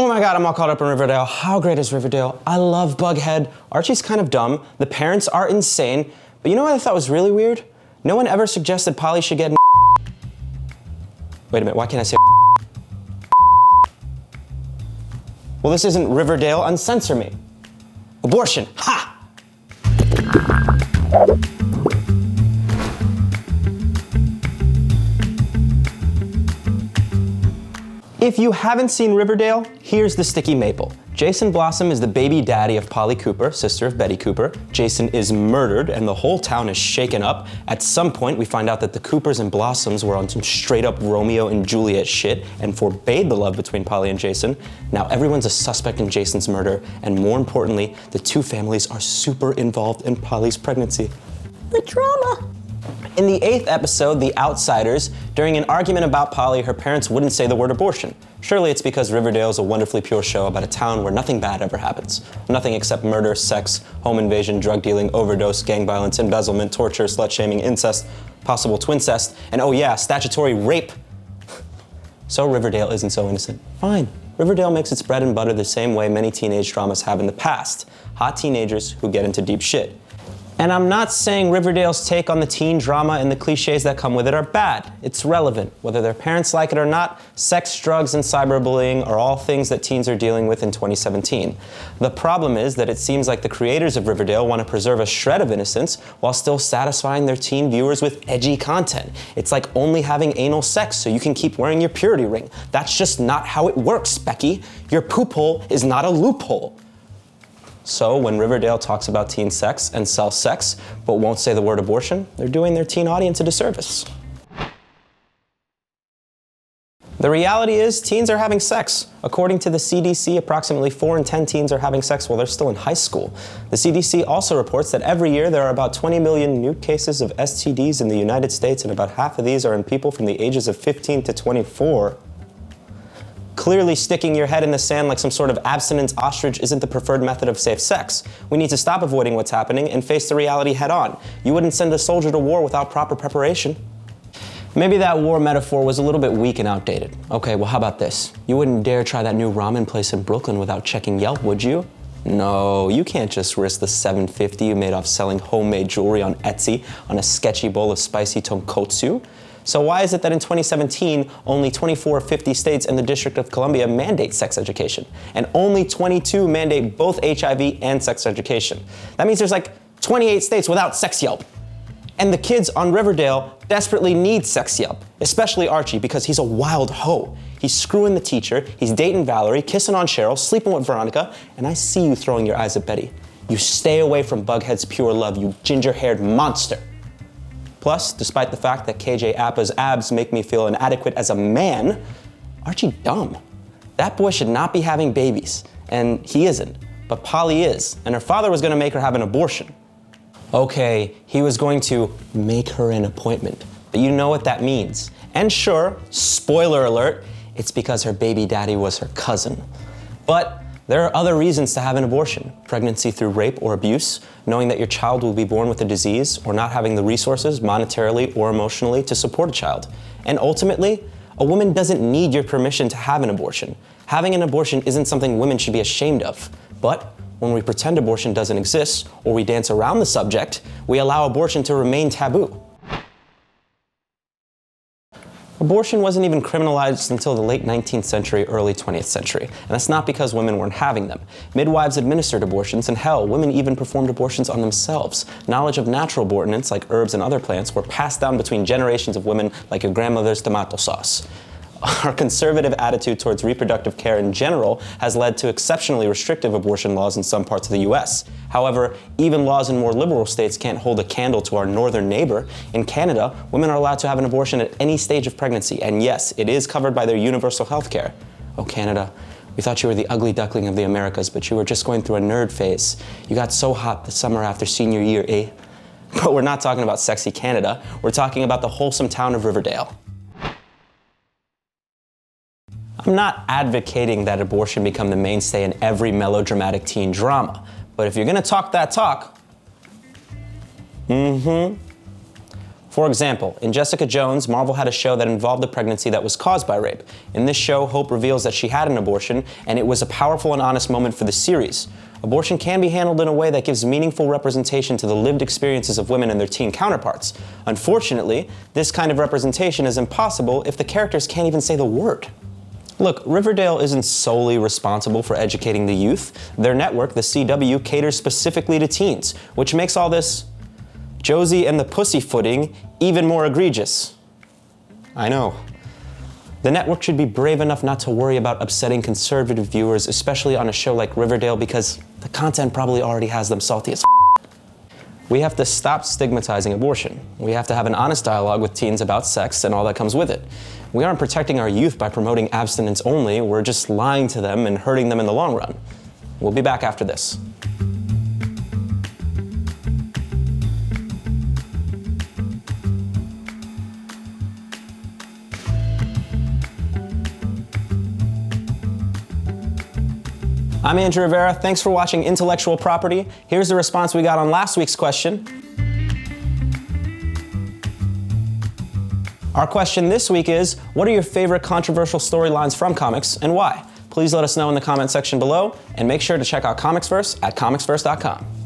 Oh my god, I'm all caught up in Riverdale. How great is Riverdale? I love Bughead. Archie's kind of dumb. The parents are insane. But you know what I thought was really weird? No one ever suggested Polly should get. Wait a minute, why can't I say? Well, this isn't Riverdale. Uncensor me. Abortion. Ha! If you haven't seen Riverdale, here's the sticky maple. Jason Blossom is the baby daddy of Polly Cooper, sister of Betty Cooper. Jason is murdered, and the whole town is shaken up. At some point, we find out that the Coopers and Blossoms were on some straight up Romeo and Juliet shit and forbade the love between Polly and Jason. Now everyone's a suspect in Jason's murder, and more importantly, the two families are super involved in Polly's pregnancy. The drama. In the eighth episode, The Outsiders, during an argument about Polly, her parents wouldn't say the word abortion. Surely it's because Riverdale is a wonderfully pure show about a town where nothing bad ever happens. Nothing except murder, sex, home invasion, drug dealing, overdose, gang violence, embezzlement, torture, slut shaming, incest, possible twincest, and oh yeah, statutory rape. So Riverdale isn't so innocent. Fine. Riverdale makes its bread and butter the same way many teenage dramas have in the past hot teenagers who get into deep shit. And I'm not saying Riverdale's take on the teen drama and the cliches that come with it are bad. It's relevant. Whether their parents like it or not, sex, drugs, and cyberbullying are all things that teens are dealing with in 2017. The problem is that it seems like the creators of Riverdale want to preserve a shred of innocence while still satisfying their teen viewers with edgy content. It's like only having anal sex so you can keep wearing your purity ring. That's just not how it works, Becky. Your poop hole is not a loophole. So when Riverdale talks about teen sex and sells sex, but won't say the word abortion, they're doing their teen audience a disservice. The reality is, teens are having sex. According to the CDC, approximately 4 in 10 teens are having sex while they're still in high school. The CDC also reports that every year there are about 20 million new cases of STDs in the United States, and about half of these are in people from the ages of 15 to 24. Clearly, sticking your head in the sand like some sort of abstinence ostrich isn't the preferred method of safe sex. We need to stop avoiding what's happening and face the reality head on. You wouldn't send a soldier to war without proper preparation. Maybe that war metaphor was a little bit weak and outdated. Okay, well, how about this? You wouldn't dare try that new ramen place in Brooklyn without checking Yelp, would you? No, you can't just risk the 750 you made off selling homemade jewelry on Etsy on a sketchy bowl of spicy tonkotsu. So why is it that in 2017, only 24 of 50 states and the District of Columbia mandate sex education, and only 22 mandate both HIV and sex education? That means there's like 28 states without sex Yelp. And the kids on Riverdale desperately need sex Yelp, especially Archie because he's a wild hoe. He's screwing the teacher, he's dating Valerie, kissing on Cheryl, sleeping with Veronica, and I see you throwing your eyes at Betty. You stay away from Bughead's pure love, you ginger haired monster. Plus, despite the fact that KJ Apa's abs make me feel inadequate as a man, Archie dumb. That boy should not be having babies, and he isn't. But Polly is, and her father was gonna make her have an abortion. Okay, he was going to make her an appointment. But you know what that means. And sure, spoiler alert, it's because her baby daddy was her cousin. But there are other reasons to have an abortion pregnancy through rape or abuse, knowing that your child will be born with a disease, or not having the resources, monetarily or emotionally, to support a child. And ultimately, a woman doesn't need your permission to have an abortion. Having an abortion isn't something women should be ashamed of. But when we pretend abortion doesn't exist, or we dance around the subject, we allow abortion to remain taboo. Abortion wasn't even criminalized until the late 19th century, early 20th century. And that's not because women weren't having them. Midwives administered abortions, and hell, women even performed abortions on themselves. Knowledge of natural abortifacts, like herbs and other plants, were passed down between generations of women like your grandmother's tomato sauce. Our conservative attitude towards reproductive care in general has led to exceptionally restrictive abortion laws in some parts of the US. However, even laws in more liberal states can't hold a candle to our northern neighbor. In Canada, women are allowed to have an abortion at any stage of pregnancy, and yes, it is covered by their universal health care. Oh, Canada, we thought you were the ugly duckling of the Americas, but you were just going through a nerd phase. You got so hot the summer after senior year, eh? But we're not talking about sexy Canada, we're talking about the wholesome town of Riverdale. I'm not advocating that abortion become the mainstay in every melodramatic teen drama, but if you're gonna talk that talk, mm hmm. For example, in Jessica Jones, Marvel had a show that involved a pregnancy that was caused by rape. In this show, Hope reveals that she had an abortion, and it was a powerful and honest moment for the series. Abortion can be handled in a way that gives meaningful representation to the lived experiences of women and their teen counterparts. Unfortunately, this kind of representation is impossible if the characters can't even say the word. Look, Riverdale isn't solely responsible for educating the youth. Their network, the CW, caters specifically to teens, which makes all this Josie and the pussyfooting even more egregious. I know. The network should be brave enough not to worry about upsetting conservative viewers, especially on a show like Riverdale, because the content probably already has them salty as we have to stop stigmatizing abortion. We have to have an honest dialogue with teens about sex and all that comes with it. We aren't protecting our youth by promoting abstinence only, we're just lying to them and hurting them in the long run. We'll be back after this. I'm Andrew Rivera. Thanks for watching Intellectual Property. Here's the response we got on last week's question. Our question this week is What are your favorite controversial storylines from comics and why? Please let us know in the comment section below and make sure to check out ComicsVerse at comicsverse.com.